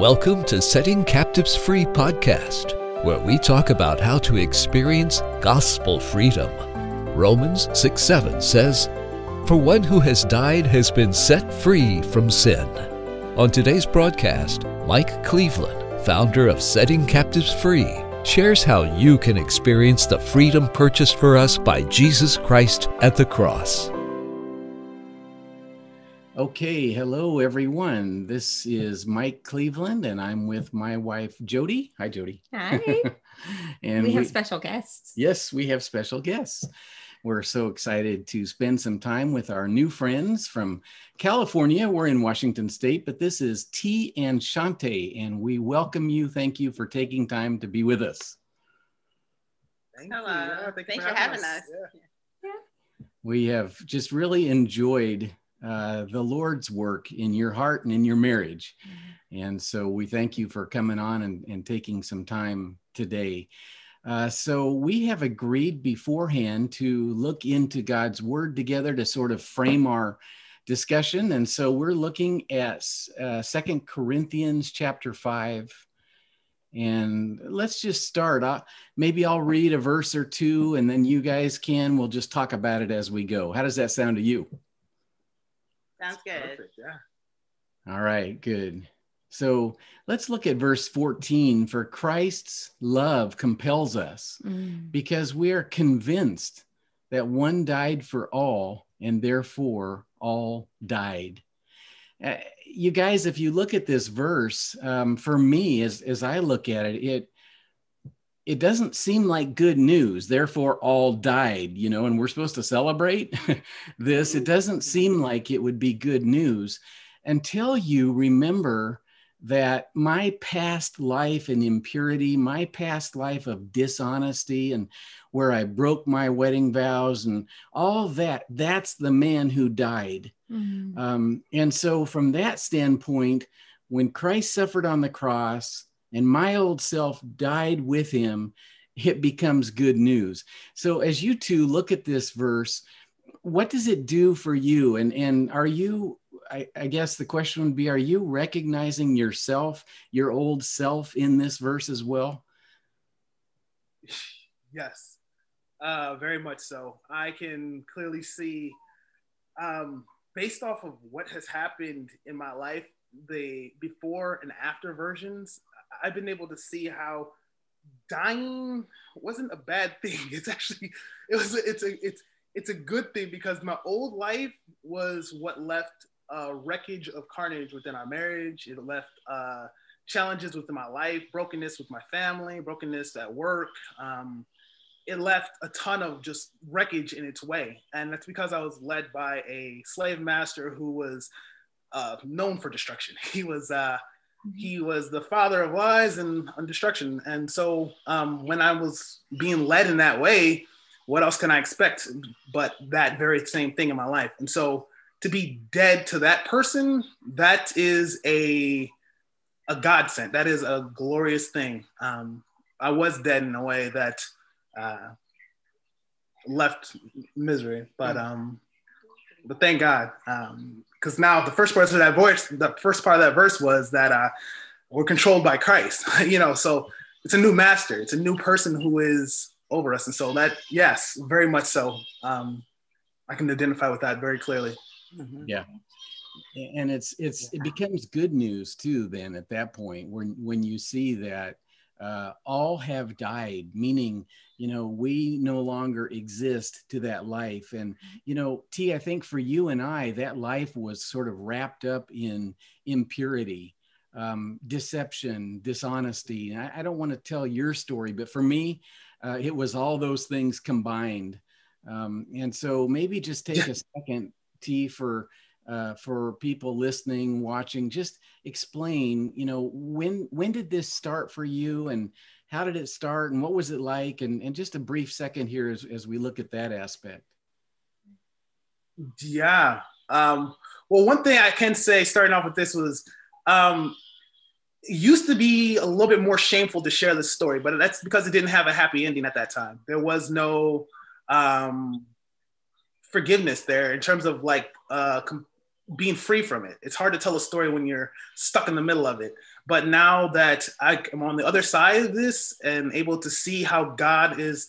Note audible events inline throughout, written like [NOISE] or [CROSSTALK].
Welcome to Setting Captives Free podcast, where we talk about how to experience gospel freedom. Romans 6 7 says, For one who has died has been set free from sin. On today's broadcast, Mike Cleveland, founder of Setting Captives Free, shares how you can experience the freedom purchased for us by Jesus Christ at the cross. Okay, hello everyone. This is Mike Cleveland, and I'm with my wife Jody. Hi, Jody. Hi. [LAUGHS] and we have we, special guests. Yes, we have special guests. We're so excited to spend some time with our new friends from California. We're in Washington State, but this is T and Shante, and we welcome you. Thank you for taking time to be with us. Thank Hello. Yeah, thank Thanks for having, us. us. Yeah. Yeah. We have just really enjoyed uh, the Lord's work in your heart and in your marriage. Mm-hmm. And so we thank you for coming on and, and taking some time today. Uh, so we have agreed beforehand to look into God's word together to sort of frame our discussion. And so we're looking at uh, Second Corinthians chapter 5. And let's just start. Uh, maybe I'll read a verse or two, and then you guys can. We'll just talk about it as we go. How does that sound to you? Sounds good. Perfect, yeah. All right, good. So let's look at verse 14. For Christ's love compels us mm. because we are convinced that one died for all, and therefore all died. Uh, you guys, if you look at this verse, um, for me, as, as I look at it, it it doesn't seem like good news therefore all died you know and we're supposed to celebrate [LAUGHS] this. It doesn't seem like it would be good news until you remember that my past life in impurity my past life of dishonesty and where i broke my wedding vows and all that that's the man who died. Mm-hmm. um, and so from that standpoint when christ suffered on the cross and my old self died with him, it becomes good news. So as you two look at this verse, what does it do for you? And and are you I, I, guess the question would be are you recognizing yourself, your old self in this verse as well? Yes, uh, very much so. I can clearly see, um, based off of what has happened in my life, the before and after versions, I've been able to see how dying wasn't a bad [LAUGHS] thing. It's actually it was it's a it's it's a good thing because my old life was what left a wreckage of carnage within our marriage. It left uh, challenges within my life, brokenness with my family, brokenness at work. Um, it left a ton of just wreckage in its way, and that's because I was led by a slave master who was uh, known for destruction. [LAUGHS] He was uh, he was the father of lies and destruction. And so um, when I was being led in that way, what else can I expect but that very same thing in my life? And so to be dead to that person, that is a a godsend. That is a glorious thing. Um, I was dead in a way that uh, left misery, but mm. um, but thank God. Um, because now the first part of that voice, the first part of that verse was that uh, we're controlled by Christ, [LAUGHS] you know. So it's a new master, it's a new person who is over us, and so that yes, very much so. Um, I can identify with that very clearly. Mm-hmm. Yeah, and it's it's it becomes good news too. Then at that point, when when you see that uh, all have died, meaning, you know, we no longer exist to that life. And, you know, T, I think for you and I, that life was sort of wrapped up in impurity, um, deception, dishonesty. And I, I don't want to tell your story, but for me, uh, it was all those things combined. Um, and so maybe just take a second, T, for uh, for people listening, watching, just explain, you know, when when did this start for you and how did it start and what was it like? And, and just a brief second here as, as we look at that aspect. Yeah. Um, well, one thing I can say starting off with this was um, used to be a little bit more shameful to share this story, but that's because it didn't have a happy ending at that time. There was no um, forgiveness there in terms of like uh, com- being free from it. It's hard to tell a story when you're stuck in the middle of it. But now that I am on the other side of this and able to see how God is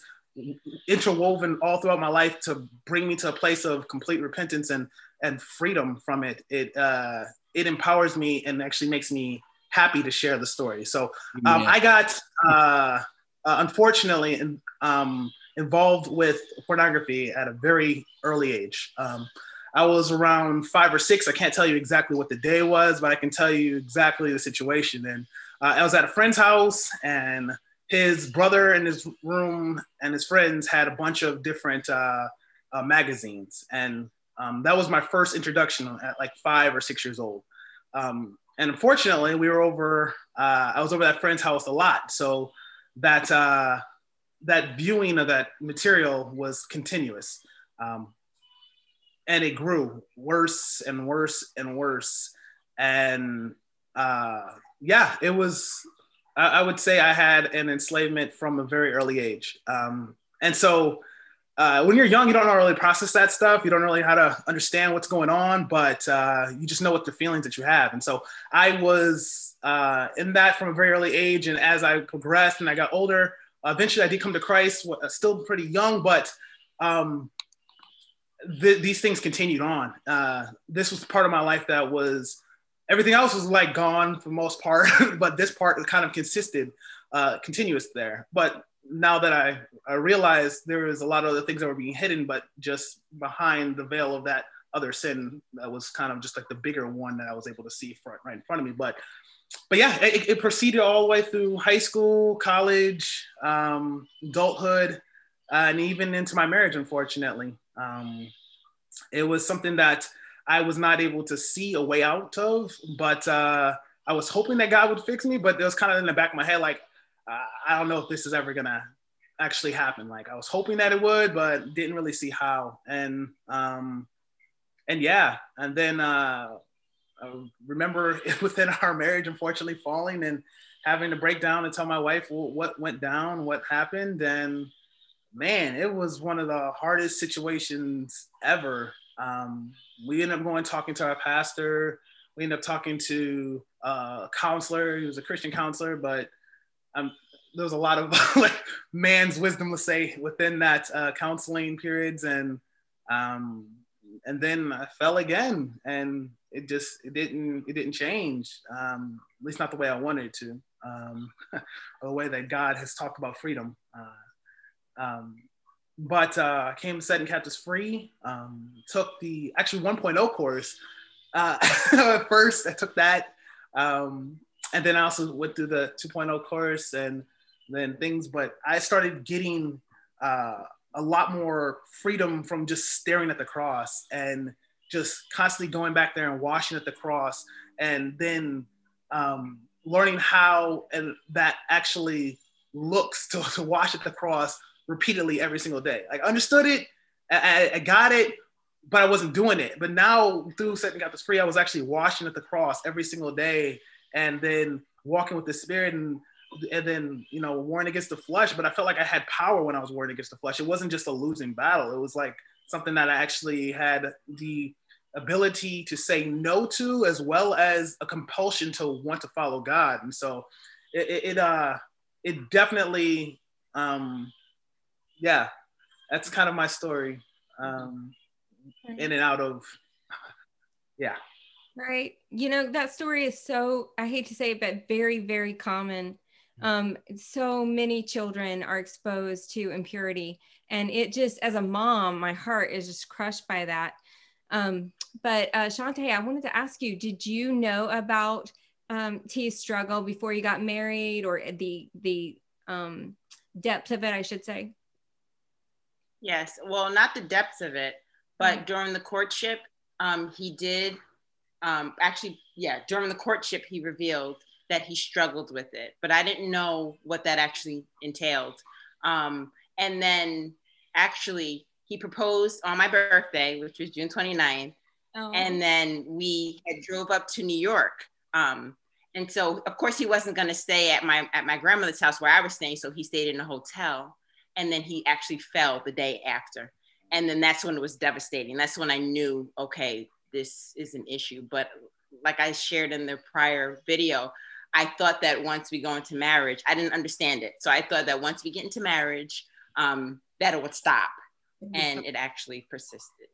interwoven all throughout my life to bring me to a place of complete repentance and and freedom from it, it uh, it empowers me and actually makes me happy to share the story. So um, I got uh, uh, unfortunately in, um, involved with pornography at a very early age. Um, I was around five or six. I can't tell you exactly what the day was, but I can tell you exactly the situation. And uh, I was at a friend's house, and his brother in his room and his friends had a bunch of different uh, uh, magazines. And um, that was my first introduction at like five or six years old. Um, and unfortunately, we were over, uh, I was over that friend's house a lot. So that, uh, that viewing of that material was continuous. Um, and it grew worse and worse and worse. And uh, yeah, it was, I, I, would say I had an enslavement from a very early age. Um, and so uh, when you're young, you don't really process that stuff. You don't really how to understand what's going on, but uh, you just know what the feelings that you have. And so I was uh, in that from a very early age. And as I progressed and I got older, eventually I did come to Christ, still pretty young, but um, th- these things continued on. Uh, this was part of my life that was everything else was like gone for most part, [LAUGHS] but this part kind of consisted, uh, continuous there. But now that I, I realized there was a lot of other things that were being hidden, but just behind the veil of that other sin, that was kind of just like the bigger one that I was able to see front, right in front of me. But but yeah, it, it proceeded all the way through high school, college, um, adulthood, uh, and even into my marriage, unfortunately. Um, it was something that I was not able to see a way out of, but uh, I was hoping that God would fix me. But it was kind of in the back of my head, like, uh, I don't know if this is ever gonna actually happen. Like, I was hoping that it would, but didn't really see how. And um, and yeah, and then uh, I remember [LAUGHS] within our marriage, unfortunately, falling and having to break down and tell my wife what went down, what happened, and man, it was one of the hardest situations ever. Um, we ended up going talking to our pastor. We ended up talking to a counselor. He was a Christian counselor, but um, there was a lot of [LAUGHS] like man's wisdom, let's say, within that uh, counseling periods, and um, and then I fell again, and it just it didn't it didn't change. Um, at least not the way I wanted it to, um, [LAUGHS] the way that God has talked about freedom. Uh, um, but uh, came to setting captives free. Um, took the actually 1.0 course. Uh, at [LAUGHS] first, I took that, um, and then I also went through the 2.0 course, and then things. But I started getting uh, a lot more freedom from just staring at the cross and just constantly going back there and washing at the cross, and then um, learning how and that actually looks to, to wash at the cross repeatedly every single day. Like understood it, I, I got it, but I wasn't doing it. But now through setting captives free, I was actually washing at the cross every single day, and then walking with the Spirit, and and then you know warring against the flesh. But I felt like I had power when I was warring against the flesh. It wasn't just a losing battle. It was like something that I actually had the ability to say no to, as well as a compulsion to want to follow God. And so it, it, it uh it definitely um yeah, that's kind of my story. Um, in and out of, yeah. Right. You know, that story is so, I hate to say it, but very, very common. Um, so many children are exposed to impurity. And it just, as a mom, my heart is just crushed by that. Um, but uh, Shantae, I wanted to ask you, did you know about um, T's struggle before you got married or the, the um, depth of it, I should say? Yes, well, not the depths of it, but mm-hmm. during the courtship, um, he did um, actually, yeah, during the courtship, he revealed that he struggled with it, but I didn't know what that actually entailed. Um, and then actually, he proposed on my birthday, which was June 29th. Oh. And then we had drove up to New York. Um, and so, of course, he wasn't going to stay at my at my grandmother's house where I was staying, so he stayed in a hotel and then he actually fell the day after and then that's when it was devastating that's when i knew okay this is an issue. But like I shared in the prior video, I thought that once we go into marriage, I didn't understand it. So I thought that once we get into marriage, um, that it would stop. And it actually persisted.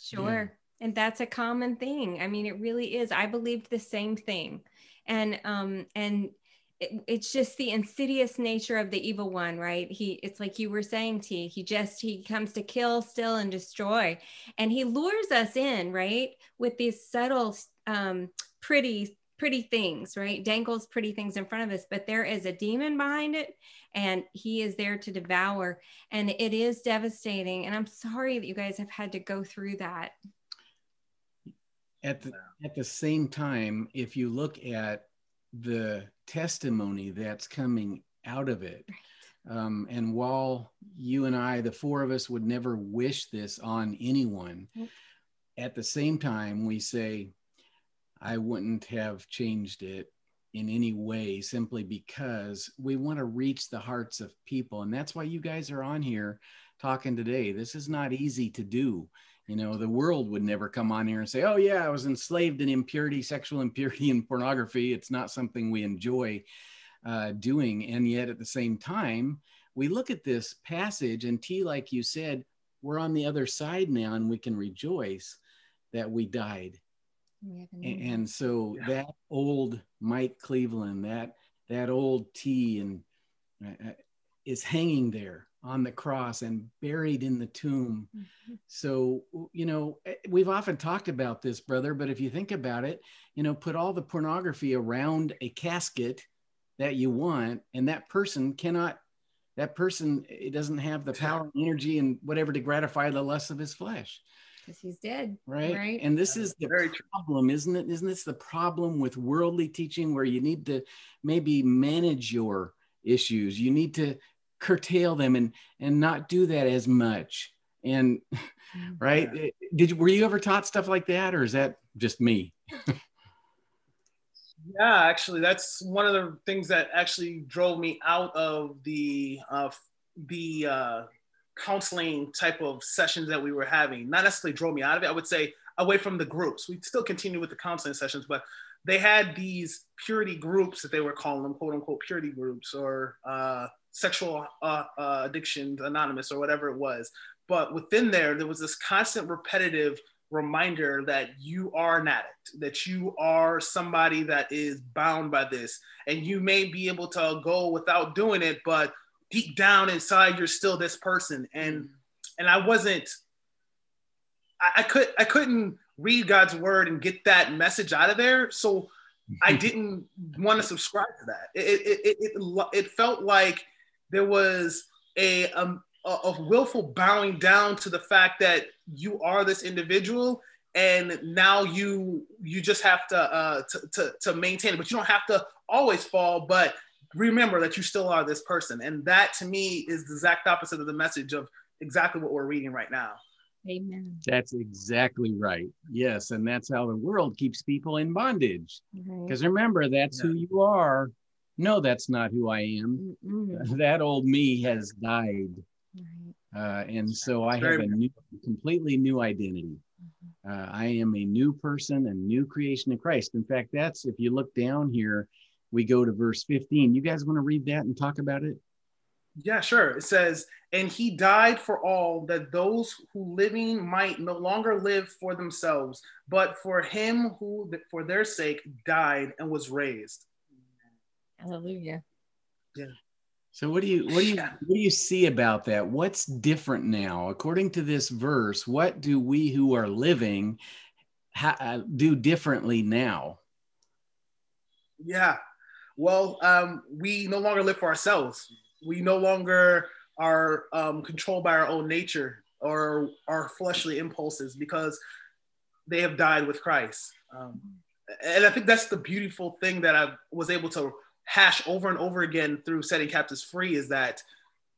Sure. Yeah. And that's a common thing. I mean, it really is. I believed the same thing. And um, and it, it's just the insidious nature of the evil one right? He it's like you were saying t he just he comes to kill steal and destroy. And he lures us in right with these subtle um pretty pretty things right? Dangles pretty things in front of us but there is a demon behind it and he is there to devour. And it is devastating and i'm sorry that you guys have had to go through that. At the at the same time if you look at the testimony that's coming out of it. Um, and while you and I, the four of us, would never wish this on anyone, at the same time, we say, I wouldn't have changed it in any way simply because we want to reach the hearts of people. And that's why you guys are on here talking today. This is not easy to do. You know, the world would never come on here and say, oh, yeah, I was enslaved in impurity, sexual impurity, and pornography. It's not something we enjoy uh, doing. And yet at the same time, we look at this passage, and T, like you said, we're on the other side now and we can rejoice that we died. We and so yeah. that old Mike Cleveland, that that old T, and uh, uh is hanging there on the cross and buried in the tomb. Mm-hmm. So, you know, eh, we've often talked about this, brother, but if you think about it, you know, put all the pornography around a casket that you want, and that person cannot, that person, it doesn't have the power and energy and whatever to gratify the lust of his flesh. Because he's dead. Right. Right. And this is the Very problem, isn't it? Isn't this the problem with worldly teaching where you need to maybe manage your issues? You need to curtail them and and not do that as much. And mm-hmm. right? Yeah. did you were you ever taught stuff like that or is that just me? Yeah actually that's one of the things that actually drove me out of the uh, the uh, counseling type of sessions that we were having. Not necessarily drove me out of it i would say away from the groups. We still continue with the counseling sessions but they had these purity groups that they were calling them quote unquote purity groups or uh, sexual uh, uh, addictions anonymous or whatever it was. But within there there was this constant repetitive reminder that you are an addict that you are somebody that is bound by this. And you may be able to go without doing it but deep down inside you're still this person. And and i wasn't i, I could i couldn't read god's word and get that message out of there. So [LAUGHS] i didn't want to subscribe to that. It, it, it, it, it felt like there was a, um, a, a willful bowing down to the fact that you are this individual and now you you just have to, uh, to, to, to maintain it. But you don't have to always fall but remember that you still are this person. And that to me is the exact opposite of the message of exactly what we're reading right now. Amen. That's exactly right. Yes and that's how the world keeps people in bondage. Because right. remember that's yeah. who you are no, that's not who I am. Mm-mm. [LAUGHS] That old me has died. Uh, and so I have a new, completely new identity. Mm-hmm. Uh, I am a new person, a new creation in Christ. In fact, that's if you look down here, we go to verse 15. You guys want to read that and talk about it? Yeah, sure. It says, And he died for all that those who living might no longer live for themselves, but for him who for their sake died and was raised. Hallelujah. Yeah. So what do you what do you [SIGHS] what do you see about that? What's different now? According to this verse, what do we who are living ha- uh, do differently now? Yeah. Well, um, we no longer live for ourselves. We no longer are um, controlled by our own nature or our fleshly impulses because they have died with Christ. Um, and I think that's the beautiful thing that I was able to hash over and over again through setting captives free is that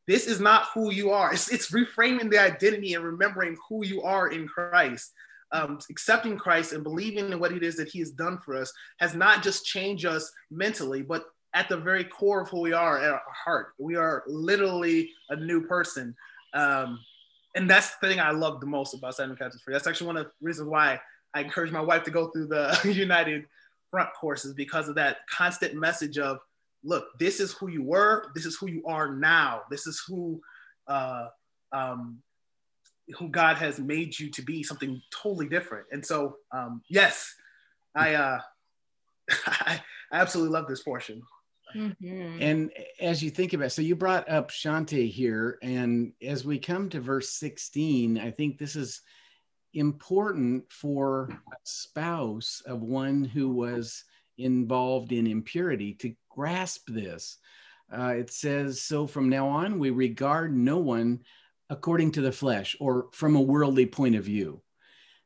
this is not who you are. It's, it's reframing the identity and remembering who you are in Christ. Um, accepting Christ and believing in what it is that He has done for us has not just changed us mentally, but at the very core of who we are at our heart. We are literally a new person. Um, and that's the thing I love the most about setting captives free. That's actually one of the reasons why I encourage my wife to go through the [LAUGHS] United Front courses because of that constant message of, look, this is who you were, this is who you are now, this is who uh, um, who God has made you to be, something totally different. And so, um, yes, I, uh, [LAUGHS] I absolutely love this portion. Mm-hmm. And as you think about it, so you brought up Shante here, and as we come to verse 16, I think this is important for a spouse of one who was involved in impurity to grasp this. Uh, it says, So from now on, we regard no one according to the flesh or from a worldly point of view.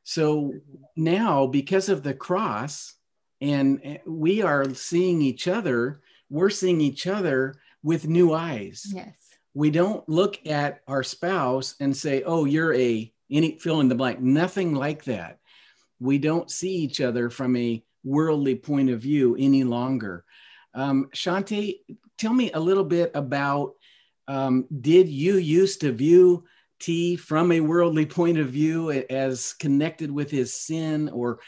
So now, because of the cross, and we are seeing each other, we're seeing each other with new eyes. Yes. We don't look at our spouse and say, oh, you're a any fill in the blank. Nothing like that. We don't see each other from a worldly point of view any longer. Um, tell me a little bit about um, did you used to view T from a worldly point of view as connected with his sin, or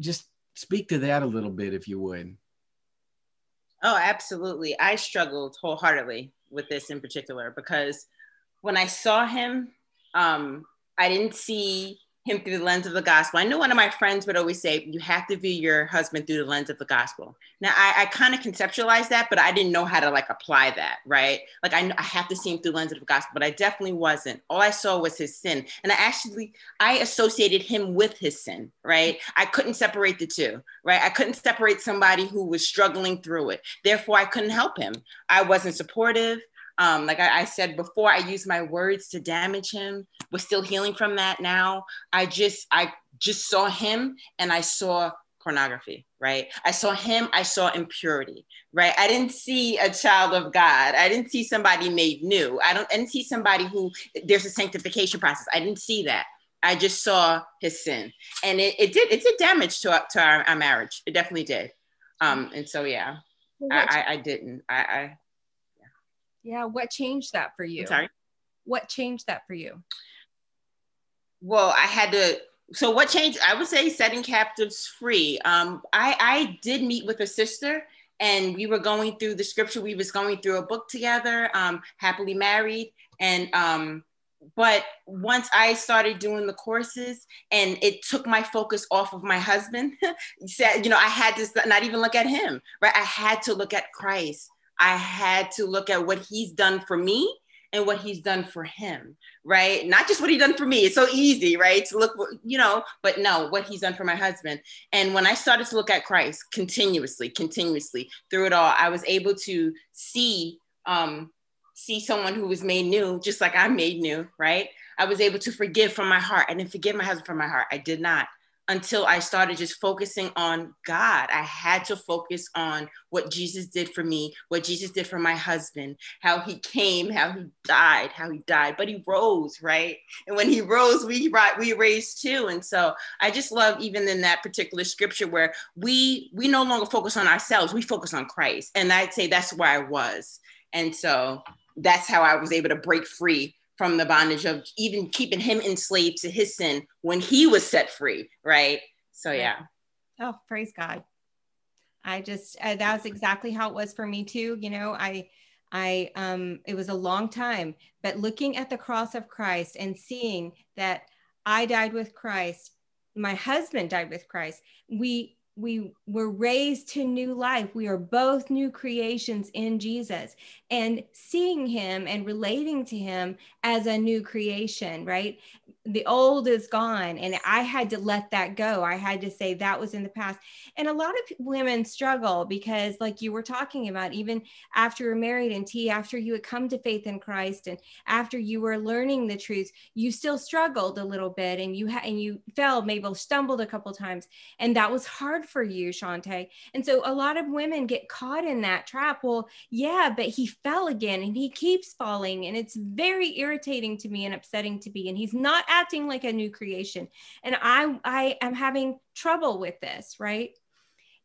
just speak to that a little bit, if you would? Oh, absolutely. I struggled wholeheartedly with this in particular because when I saw him, um, I didn't see him through the lens of the gospel. I know one of my friends would always say, you have to view your husband through the lens of the gospel. Now, I, I kind of conceptualized that, but I didn't know how to like apply that, right? Like I, I have to see him through the lens of the gospel, but I definitely wasn't. All I saw was his sin. And I actually, I associated him with his sin, right? I couldn't separate the two, right? I couldn't separate somebody who was struggling through it. Therefore, I couldn't help him. I wasn't supportive. Um, like I, I, said before, I used my words to damage him. We're still healing from that now. I just, I just saw him and I saw pornography, right? I saw him, I saw impurity, right? I didn't see a child of God. I didn't see somebody made new. I don't I didn't see somebody who there's a sanctification process. I didn't see that. I just saw his sin. And it, it did, it did damage to, to our, our marriage. It definitely did. Um, and so, yeah, I, I, I didn't, I, I yeah. What changed that for you? I'm sorry. What changed that for you? Well, I had to. So what changed? I would say setting captives free. Um, I I did meet with a sister, and we were going through the scripture. We was going through a book together. Um, happily married, and um, but once I started doing the courses and it took my focus off of my husband, [LAUGHS] said, you know, I had to not even look at him, right? I had to look at Christ. I had to look at what he's done for me and what he's done for him, right? Not just what he done for me. It's so easy, right? To look, you know, but no, what he's done for my husband. And when I started to look at Christ continuously, continuously through it all, I was able to see um, see someone who was made new, just like I'm made new, right? I was able to forgive from my heart. I didn't forgive my husband from my heart. I did not until I started just focusing on God. I had to focus on what Jesus did for me, what Jesus did for my husband, how he came, how he died, how he died, but he rose, right? And when he rose, we we raised too. And so I just love even in that particular scripture where we we no longer focus on ourselves, we focus on Christ. And I'd say that's where I was. And so that's how I was able to break free from the bondage of even keeping him enslaved to his sin when he was set free, right? So yeah. Oh, praise God. I just uh, that was exactly how it was for me too. You know, I I um it was a long time, but looking at the cross of Christ and seeing that I died with Christ, my husband died with Christ. We we were raised to new life. We are both new creations in Jesus and seeing him and relating to him as a new creation, right? The old is gone. And I had to let that go. I had to say that was in the past. And a lot of women struggle because, like you were talking about, even after you're married and T, after you had come to faith in Christ and after you were learning the truth, you still struggled a little bit and you and you fell, maybe stumbled a couple times. And that was hard for you, Shante. And so a lot of women get caught in that trap. Well, yeah, but he fell again and he keeps falling. And it's very irritating to me and upsetting to me. And he's not acting like a new creation. And I, I am having trouble with this, right?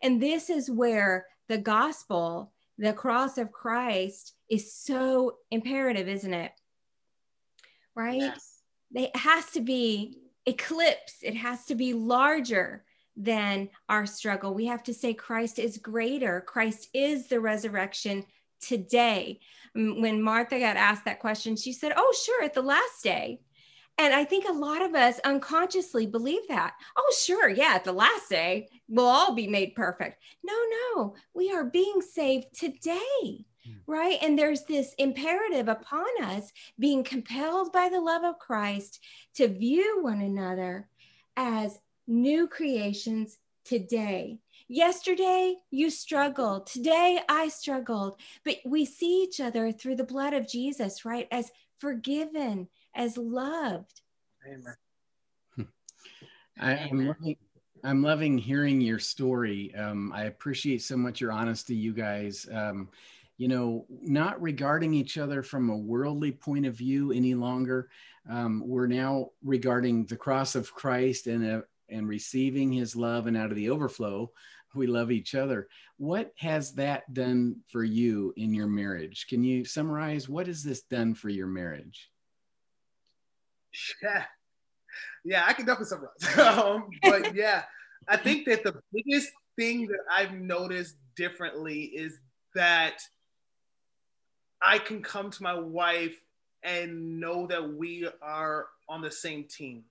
And this is where the gospel, the cross of Christ, is so imperative, isn't it? Right? Yes. It has to be eclipse, it has to be larger than our struggle. We have to say Christ is greater. Christ is the resurrection today. Mm, when Martha got asked that question, she said, Oh, sure, at the last day. And I think a lot of us unconsciously believe that. Oh, sure. Yeah. At the last day, we'll all be made perfect. No, no. We are being saved today. Hmm. Right. And there's this imperative upon us being compelled by the love of Christ to view one another as new creations today. Yesterday, you struggled. Today, I struggled. But we see each other through the blood of Jesus, right? As forgiven, as loved. Amen. I, am loving, I'm loving hearing your story. Um, I appreciate so much your honesty, you guys. Um, you know, not regarding each other from a worldly point of view any longer. Um, we're now regarding the cross of Christ and uh, and receiving His love, and out of the overflow, we love each other. What has that done for you in your marriage? Can you summarize what has this done for your marriage? Yeah, [LAUGHS] yeah, I can definitely summarize. [LAUGHS] um, but yeah, I think that the biggest thing that I've noticed differently is that I can come to my wife and know that we are on the same team.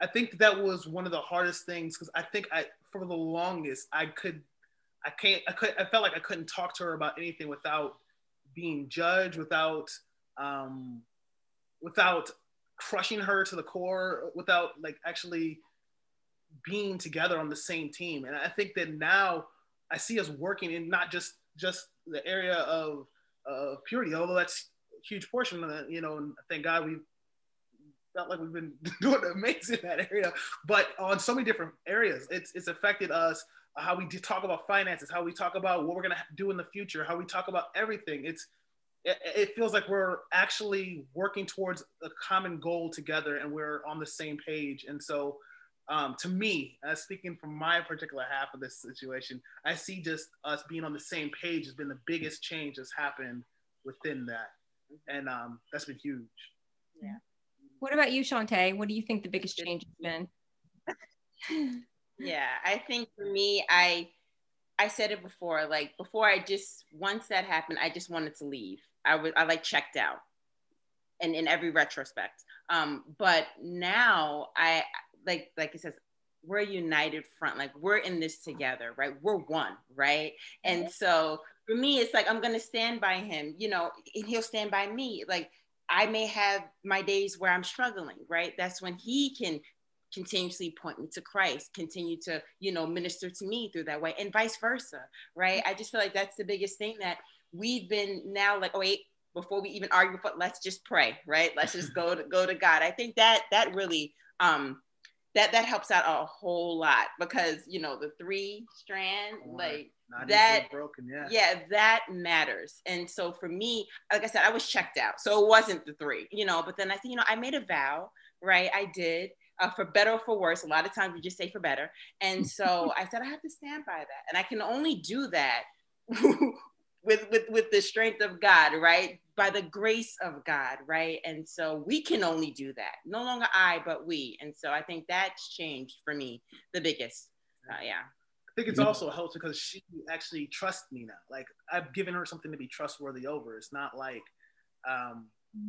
I think that was one of the hardest things because I think I, for the longest, I could, I can't, I could, I felt like I couldn't talk to her about anything without being judged, without, um, without crushing her to the core without like actually being together on the same team. And I think that now I see us working in not just just the area of uh, purity, although that's a huge portion of it, you know, and thank God we've felt like we've been [LAUGHS] doing amazing in that area, but on so many different areas, it's, it's affected us, how we talk about finances, how we talk about what we're going to do in the future, how we talk about everything. It's, it, it feels like we're actually working towards a common goal together and we're on the same page. And so, um, to me, as speaking from my particular half of this situation, I see just us being on the same page has been the biggest change that's happened within that, and um, that's been huge. Yeah. What about you, Shantae? What do you think the biggest change has been? [LAUGHS] yeah, I think for me, I I said it before. Like before, I just once that happened, I just wanted to leave. I was I like checked out, and in every retrospect. Um, but now I like like it says we're a united front. Like we're in this together, right? We're one, right? And so for me, it's like I'm gonna stand by him, you know, and he'll stand by me. Like I may have my days where I'm struggling, right? That's when he can continuously point me to Christ, continue to, you know, minister to me through that way, and vice versa, right? I just feel like that's the biggest thing that we've been now like, oh wait, before we even argue, but let's just pray, right? Let's just [LAUGHS] go to go to God. I think that that really um that that helps out a whole lot because you know the three strand like Not that broken yeah. Yeah that matters. And so for me like i said i was checked out. So it wasn't the three you know but then i said you know i made a vow right? I did uh, for better or for worse. A lot of times we just say for better. And so [LAUGHS] i said i have to stand by that. And i can only do that [LAUGHS] with with with the strength of God, right? By the grace of God, right? And so we can only do that. No longer I, but we. And so I think that's changed for me the biggest. Uh, yeah. I think it's also helped because she actually trusts me now. Like I've given her something to be trustworthy over. It's not like um,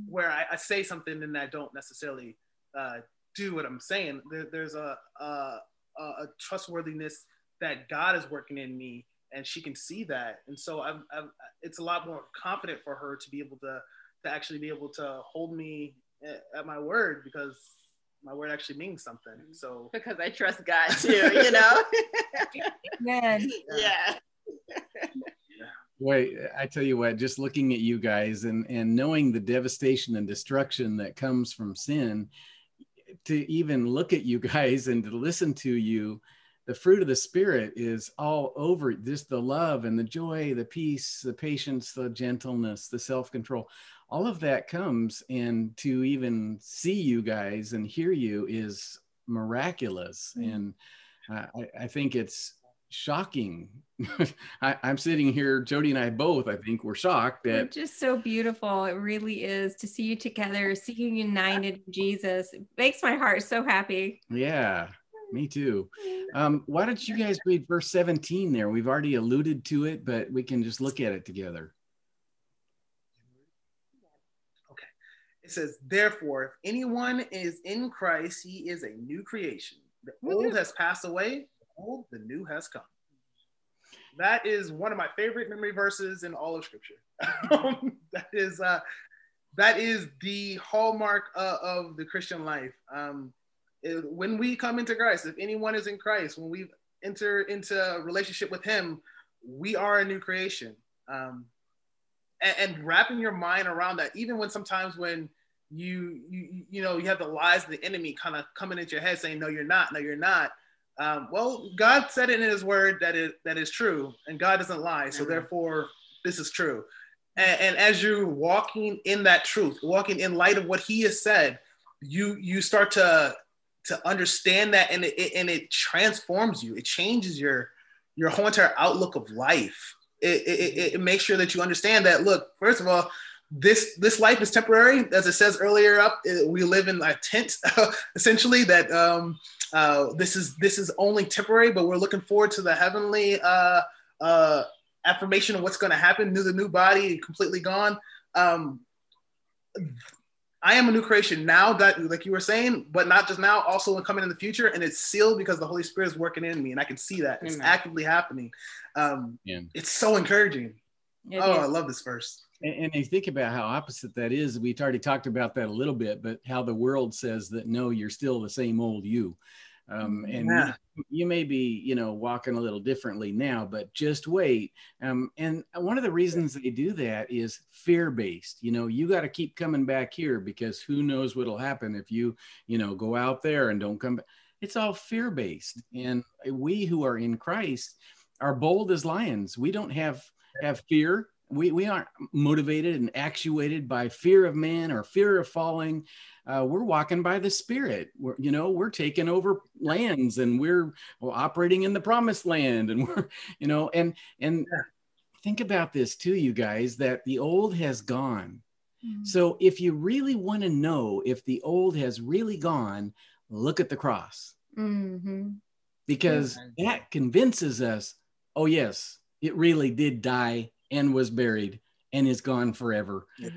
where I, I, say something and I don't necessarily uh, do what I'm saying. There, there's a, a, a trustworthiness that God is working in me and she can see that and so I've, I've, it's a lot more confident for her to be able to to actually be able to hold me at, at my word because my word actually means something mm-hmm. so because i trust god too you [LAUGHS] know Man. [LAUGHS] yeah. Wait, I tell you what, just looking at you guys and, and knowing the devastation and destruction that comes from sin, to even look at you guys and to listen to you the fruit of the spirit is all over just the love and the joy the peace the patience the gentleness the self-control all of that comes and to even see you guys and hear you is miraculous mm-hmm. and uh, I, I, think it's shocking. [LAUGHS] I, am sitting here, Jody and I both, I think, we're shocked that. It's just so beautiful. It really is to see you together, see you united in Jesus. It makes my heart so happy. Yeah, me too. Um, why don't you guys read verse 17 there? We've already alluded to it, but we can just look at it together. Okay. It says, Therefore, if anyone is in Christ, he is a new creation. The old has passed away, old, the new has come. That is one of my favorite memory verses in all of Scripture. [LAUGHS] that is uh, that is the hallmark uh, of the Christian life. Um, it, when we come into Christ, if anyone is in Christ, when we enter into a relationship with Him, we are a new creation. Um, and, and wrapping your mind around that, even when sometimes when you you you know you have the lies of the enemy kind of coming into your head saying no you're not no you're not um, well, God said it in His Word that it that is true, and God doesn't lie. So mm-hmm. therefore, this is true. And, and, as you're walking in that truth, walking in light of what He has said, you you start to to understand that, and it, and it transforms you. It changes your your whole entire outlook of life. It, it, it makes sure that you understand that. Look, first of all, this this life is temporary, as it says earlier up. We live in a tent, [LAUGHS] essentially. That um, uh, this is this is only temporary, but we're looking forward to the heavenly uh, uh, affirmation of what's going to happen. New the new body, completely gone. Um, I am a new creation now that, like you were saying, but not just now, also coming in the future. And it's sealed because the Holy Spirit is working in me and I can see that it's actively happening. Um, yeah. It's so encouraging. It oh, is. I love this verse. And, and you think about how opposite that is. We've already talked about that a little bit, but how the world says that no, you're still the same old you. Um, and yeah. you, you, may be, you know, walking a little differently now, but just wait. Um, and one of the reasons they do that is fear based. You know, you got to keep coming back here because who knows what'll happen if you, you know, go out there and don't come back. It's all fear based. And we who are in Christ are bold as lions. We don't have have fear we, we aren't motivated and actuated by fear of man or fear of falling uh, we're walking by the spirit we're, you know we're taking over lands and we're, we're operating in the promised land and [LAUGHS] we're you know and and think about this too you guys that the old has gone mm-hmm. so if you really want to know if the old has really gone look at the cross mm-hmm. because yeah. that convinces us oh yes it really did die and was buried and is gone forever. Yeah.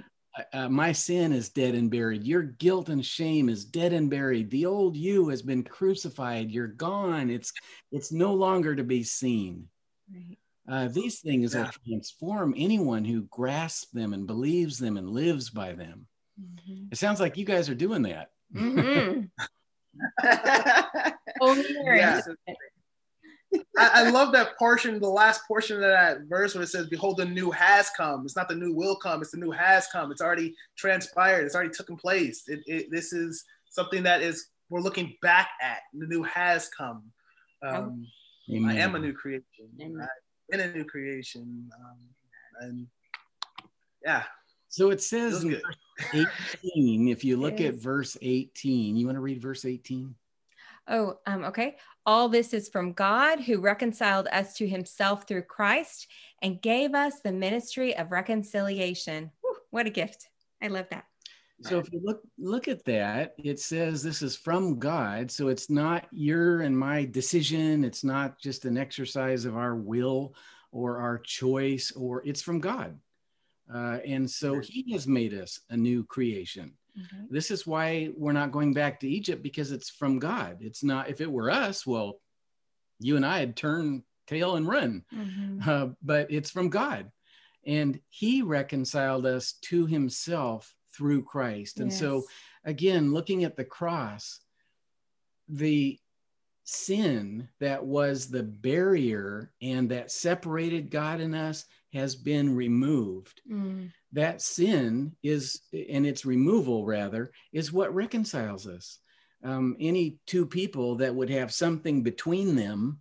Uh, my sin is dead and buried. Your guilt and shame is dead and buried. The old you has been crucified. You're gone. It's it's no longer to be seen. Right. Uh, these things yeah. will transform anyone who grasps them and believes them and lives by them. Mm-hmm. It sounds like you guys are doing that. Mm-hmm. [LAUGHS] [LAUGHS] Only yeah. I, I, love that portion, the last portion of that verse where it says, Behold, the new has come. It's not the new will come, it's the new has come. It's already transpired, it's already taken place. It, it, this is something that is we're looking back at. The new has come. Um, I am a new creation. Amen. I'm in a new creation. Um, and yeah. So it says in 18, if you look at verse 18, you want to read verse 18? Oh, um, okay. All this is from God who reconciled us to himself through Christ and gave us the ministry of reconciliation. Whew, what a gift. I love that. So if you look look at that, it says this is from God. So it's not your and my decision. It's not just an exercise of our will or our choice, or it's from God. Uh, and so He has made us a new creation. Mm-hmm. This is why we're not going back to Egypt because it's from God. It's not, if it were us, well, you and I had turned tail and run, mm-hmm. uh, but it's from God. And He reconciled us to Himself through Christ. And yes. so, again, looking at the cross, the sin that was the barrier and that separated God and us has been removed. Mm that sin is, and its removal rather, is what reconciles us. Um, any two people that would have something between them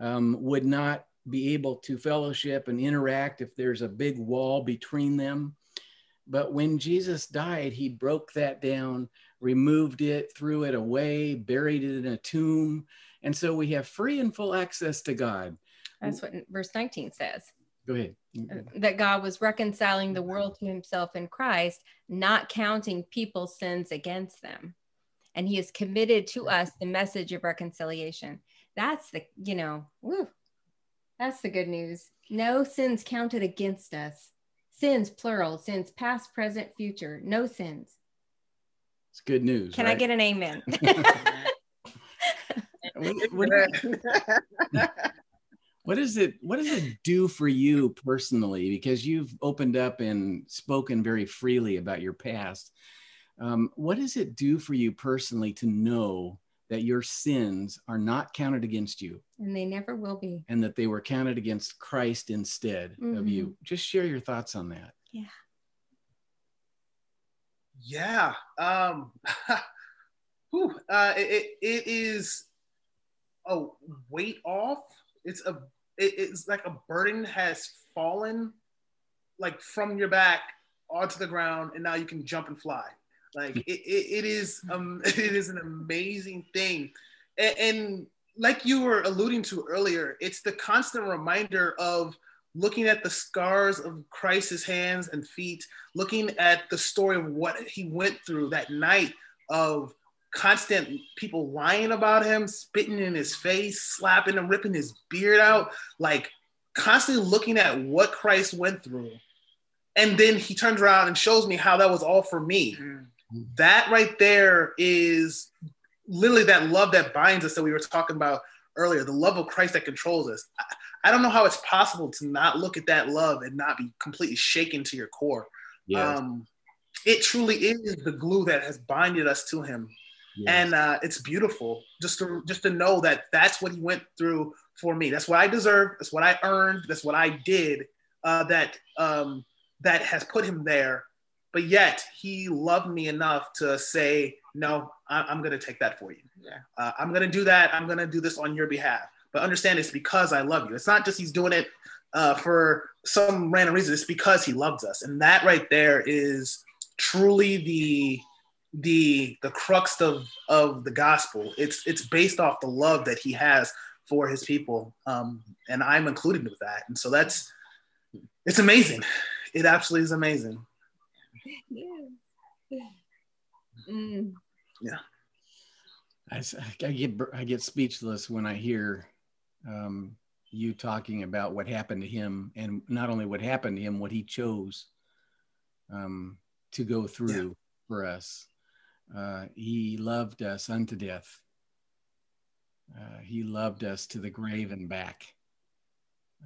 um, would not be able to fellowship and interact if there's a big wall between them. But when Jesus died, he broke that down, removed it, threw it away, buried it in a tomb, And so we have free and full access to God. That's what verse 19 says. Go ahead. Uh, mm-hmm. That God was reconciling the world to himself in Christ, not counting people's sins against them. And he has committed to us the message of reconciliation. That's the, you know, woo, that's the good news. No sins counted against us. Sins, plural, sins past, present, future. No sins. It's good news. Can right? I get an amen? [LAUGHS] [LAUGHS] what, what, [LAUGHS] what does it what does it do for you personally? Because you've opened up and spoken very freely about your past. Um, what does it do for you personally to know that your sins are not counted against you and they never will be and that they were counted against christ instead mm-hmm. of you just share your thoughts on that yeah yeah um [LAUGHS] whew, uh, it, it is a weight off it's a it, it's like a burden has fallen like from your back onto the ground and now you can jump and fly like it, it, it is um [LAUGHS] it is an amazing thing. And, and like you were alluding to earlier, it's the constant reminder of looking at the scars of Christ's hands and feet, looking at the story of what he went through that night of constant people lying about him, spitting in his face, slapping him, ripping his beard out, like constantly looking at what Christ went through. And then he turns around and shows me how that was all for me. Mm that right there is literally that love that binds us that we were talking about earlier the love of christ that controls us I, I don't know how it's possible to not look at that love and not be completely shaken to your core yes. um, it truly is the glue that has binded us to him yes. and uh, it's beautiful just to just to know that that's what he went through for me that's what i deserve that's what i earned that's what i did uh, that um, that has put him there but yet he loved me enough to say, no, I- am going to take that for you. Yeah. Uh, I'm going to do that. I'm going to do this on your behalf. But understand it's because I love you. It's not just he's doing it uh, for some random reason. It's because he loves us. And that right there is truly the the the crux of of the gospel. It's it's based off the love that he has for his people. Um, and I'm included with that. And so that's it's amazing. It absolutely is amazing yeah. Mm. Yeah. I, I get I get speechless when I hear um, you talking about what happened to him, and not only what happened to him, what he chose um, to go through yeah. for us. Uh, he loved us unto death. Uh, he loved us to the grave and back.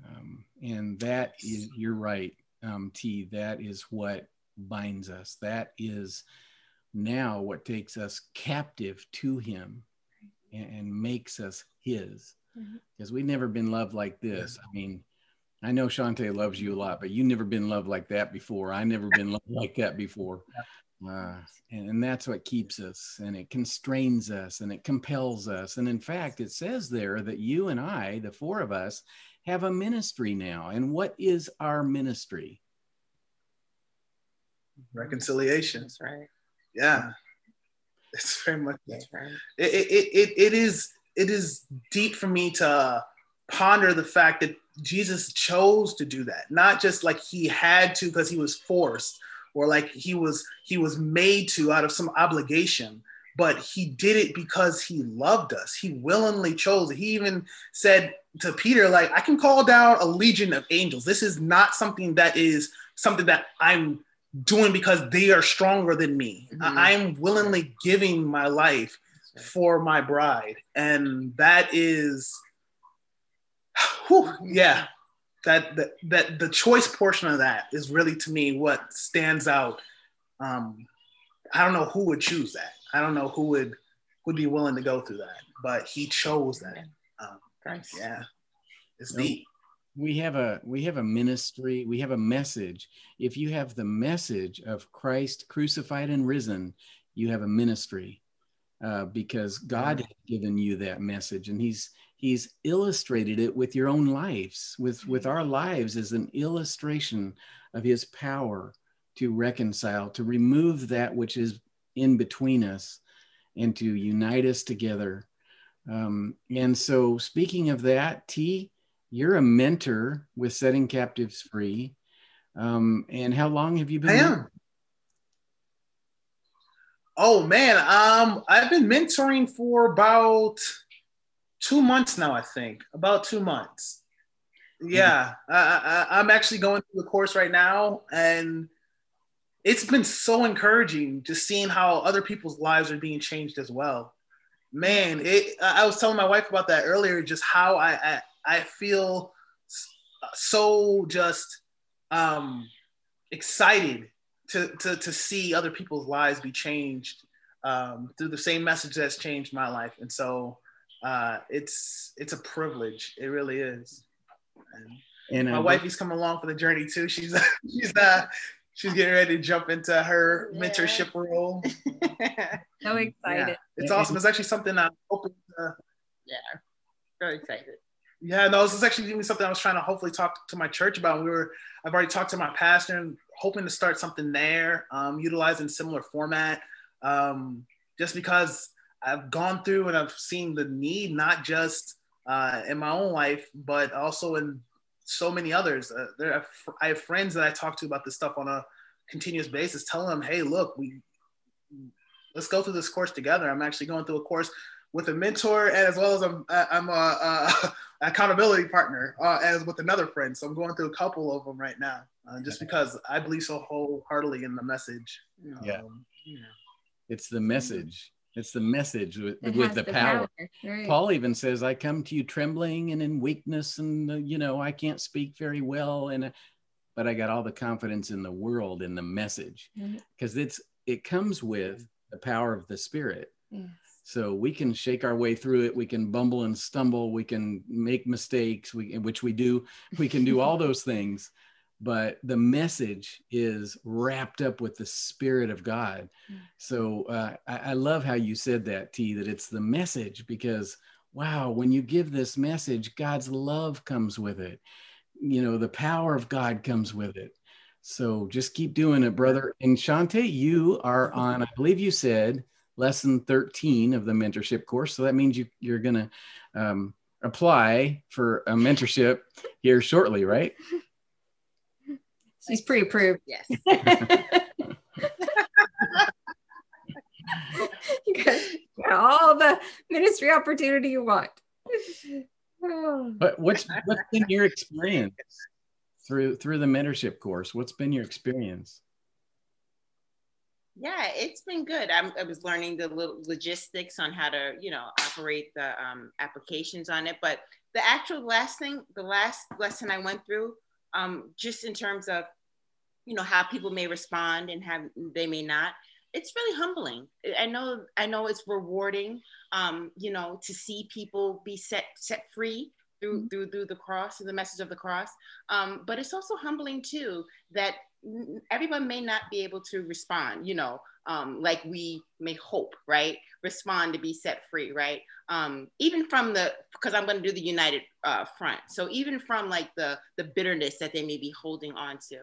Um, and that is, you're right, um, T. That is what binds us. That is now what takes us captive to Him and, and makes us His. Because mm-hmm. we've never been loved like this. I mean, I know Shante loves you a lot, but you've never been loved like that before. I've never been loved like that before. Uh, and, and, that's what keeps us and it constrains us and it compels us. And in fact, it says there that you and I, the four of us, have a ministry now. And what is our ministry? reconciliation. That's right. Yeah, it's very much. That's right. It, it, it, it is it is deep for me to ponder the fact that Jesus chose to do that, not just like he had to because he was forced or like he was he was made to out of some obligation but he did it because he loved us he willingly chose it he even said to peter like i can call down a legion of angels this is not something that is something that i'm doing because they are stronger than me. Mm-hmm. I'm willingly giving my life for my bride. And that is, [SIGHS] whew, yeah, that, that, that the choice portion of that is really to me what stands out. Um, I don't know who would choose that. I don't know who would would be willing to go through that, but he chose that. Um, yeah, it's deep. We have a we have a ministry we have a message. If you have the message of christ crucified and risen you have a ministry uh, because god has given you that message and he's he's illustrated it with your own lives with with our lives as an illustration of his power to reconcile to remove that which is in between us and to unite us together Um, and so, speaking of that, T, you're a mentor with Setting Captives Free. Um, and how long have you been? I am. Oh man, um, I've been mentoring for about two months now. I think about two months. Yeah, I, I, I'm actually going through the course right now, and it's been so encouraging just seeing how other people's lives are being changed as well. Man, it. I was telling my wife about that earlier. Just how I I, I feel so just um, excited to, to, to see other people's lives be changed um, through the same message that's changed my life. And so uh, it's it's a privilege. It really is. And, and my uh, wifey's coming along for the journey too. She's [LAUGHS] she's uh, she's getting ready to jump into her yeah. mentorship role. [LAUGHS] so excited! Yeah. It's awesome. It's actually something I'm hoping to. Yeah, very excited. Yeah, no, this is actually even something I was trying to hopefully talk to my church about. We were, I've already talked to my pastor and hoping to start something there, um, utilizing similar format. Um, just because I've gone through and I've seen the need, not just uh, in my own life, but also in so many others. Uh, there, are, I have friends that I talk to about this stuff on a continuous basis, telling them, "Hey, look, we let's go through this course together." I'm actually going through a course with a mentor, and as well as I'm I'm a, a [LAUGHS] accountability partner uh, as with another friend. So I'm going through a couple of them right now, uh, just because I believe so wholeheartedly in the message. Um, yeah. it's the message. It's the message with, with the, the, power. power. Right. Paul even says, "I come to you trembling and in weakness, and uh, you know I can't speak very well, and uh, but I got all the confidence in the world in the message because mm-hmm. it's it comes with the power of the Spirit." Yes. So we can shake our way through it. We can bumble and stumble. We can make mistakes, we, which we do. We can do all [LAUGHS] those things. But the message is wrapped up with the Spirit of God. Mm. So uh, I, I love how you said that, T, that it's the message because, wow, when you give this message, God's love comes with it. You know, the power of God comes with it. So just keep doing it, brother. And Shante, you are [LAUGHS] on, I believe you said, lesson 13 of the mentorship course. So that means you, you're going to um, apply for a mentorship here shortly, right? [LAUGHS] She's pre-approved. Yes. [LAUGHS] you got all the ministry opportunity you want. [SIGHS] but what's what's been your experience through through the mentorship course? What's been your experience? Yeah, it's been good. I'm, i was learning the logistics on how to, you know, operate the um, applications on it. But the actual last thing, the last lesson I went through, um, just in terms of, you know, how people may respond and how they may not, it's really humbling. I know, I know it's rewarding, um, you know, to see people be set set free through mm-hmm. through through the cross and the message of the cross. Um, but it's also humbling too that everyone may not be able to respond, you know, um, like we may hope, right? Respond to be set free, right? Um, even from the, because I'm going to do the united uh, front. So even from like the the bitterness that they may be holding on to,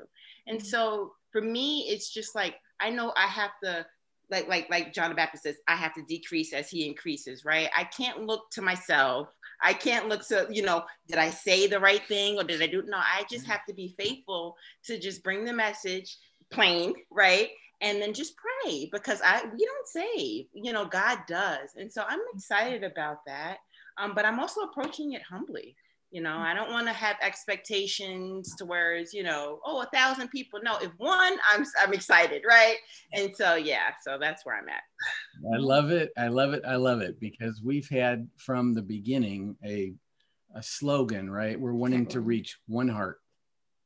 and mm-hmm. so for me, it's just like I know I have to like like like John the Baptist says, I have to decrease as he increases, right? I can't look to myself. I can't look to, you know, did I say the right thing or did I do no, I just have to be faithful to just bring the message plain, right? And then just pray because I we don't save, you know, God does. And so I'm excited about that. Um, but I'm also approaching it humbly you know, I don't want to have expectations to where it's, you know, oh, a thousand people. No, if one, I'm I'm excited, right? And so yeah, so that's where I'm at. I love it. I love it. I love it because we've had from the beginning a a slogan, right? We're wanting to reach one heart.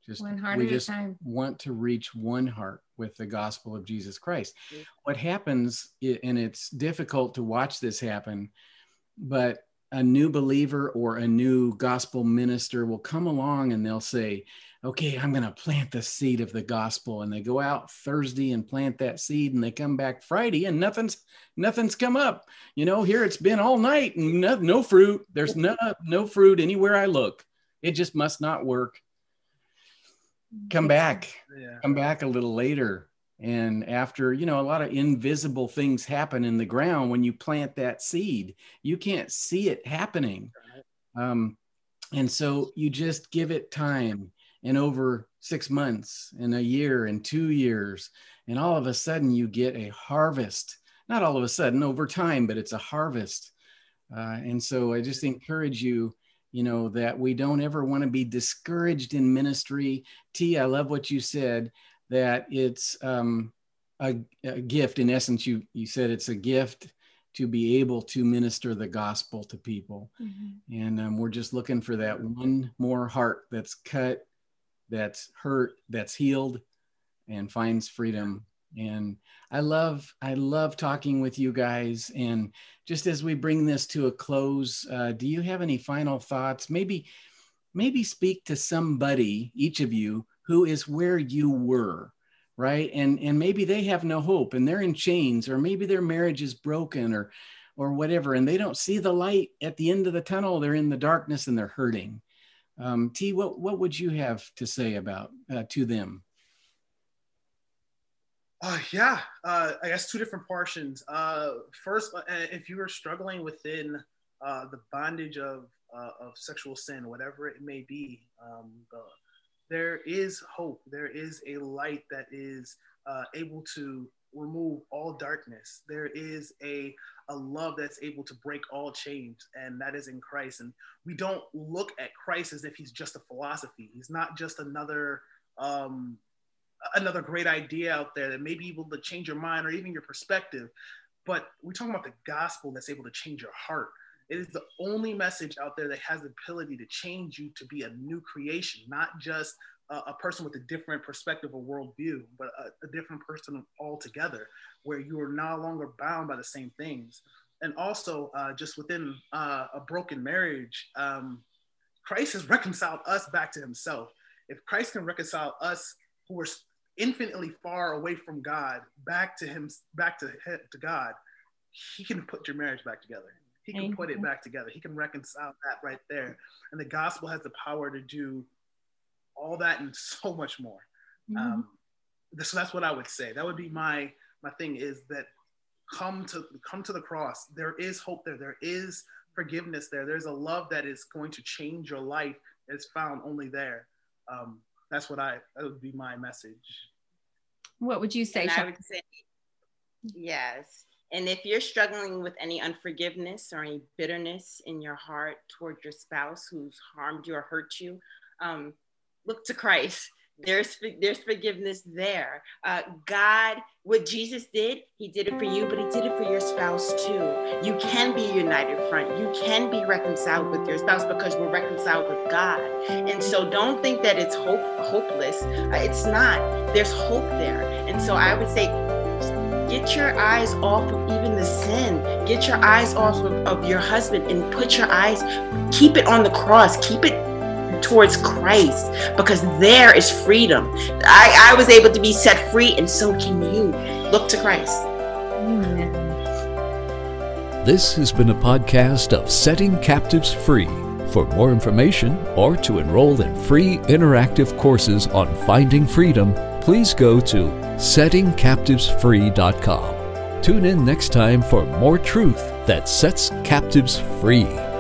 Just one heart we just want to reach one heart with the gospel of Jesus Christ. What happens, and it's difficult to watch this happen, but a new believer or a new gospel minister will come along and they'll say, okay, I'm going to plant the seed of the gospel. And they go out Thursday and plant that seed and they come back Friday and nothing's, nothing's come up. You know, here it's been all night and no, no fruit. There's [LAUGHS] no, no fruit anywhere I look. It just must not work. Come back, yeah. come back a little later. And after you know a lot of invisible things happen in the ground when you plant that seed you can't see it happening. Um, and so you just give it time and over six months and a year and two years and all of a sudden you get a harvest. Not all of a sudden over time but it's a harvest. Uh, and so i just encourage you you know that we don't ever want to be discouraged in ministry t i love what you said that it's um, a, a, gift. In essence, you you said it's a gift to be able to minister the gospel to people, mm-hmm. and um, we're just looking for that one more heart that's cut, that's hurt, that's healed, and finds freedom. And I love I love talking with you guys. And just as we bring this to a close, uh, do you have any final thoughts? Maybe maybe speak to somebody, each of you, who is where you were right and and maybe they have no hope and they're in chains or maybe their marriage is broken or or whatever and they don't see the light at the end of the tunnel they're in the darkness and they're hurting um, t what what would you have to say about uh, to them uh, yeah uh, i guess two different portions uh, first uh, if you are struggling within uh, the bondage of of sexual sin whatever it may be um, the there is hope. There is a light that is uh, able to remove all darkness. There is a, a love that's able to break all chains, and that is in Christ. And we don't look at Christ as if he's just a philosophy. He's not just another um, another great idea out there that may be able to change your mind or even your perspective. But we're talking about the gospel that's able to change your heart. It is the only message out there that has the ability to change you to be a new creation, not just a, a person with a different perspective or worldview, but a, a different person altogether, where you are no longer bound by the same things. And also, uh, just within uh, a broken marriage, um, Christ has reconciled us back to himself. If Christ can reconcile us who are infinitely far away from God back to him, back to, to God, he can put your marriage back together. He can put it back together. He can reconcile that right there. And the gospel has the power to do all that and so much more. Mm-hmm. Um, so that's what I would say. That would be my my thing is that come to come to the cross. There is hope there. There is forgiveness there. There's a love that is going to change your life. It's found only there. Um, that's what I that would be my message. What would you say? I would say yes. And if you're struggling with any unforgiveness or any bitterness in your heart toward your spouse who's harmed you or hurt you, um, look to Christ. There's there's forgiveness there. Uh, God, what Jesus did, He did it for you, but He did it for your spouse too. You can be united front. You can be reconciled with your spouse because we're reconciled with God. And so don't think that it's hope hopeless. Uh, it's not. There's hope there. And so I would say Get your eyes off of even the sin. Get your eyes off of, of your husband and put your eyes, keep it on the cross. Keep it towards Christ because there is freedom. I, I was able to be set free, and so can you. Look to Christ. This has been a podcast of Setting Captives Free. For more information or to enroll in free interactive courses on finding freedom, please go to settingcaptivesfree.com. Tune in next time for more truth that sets captives free.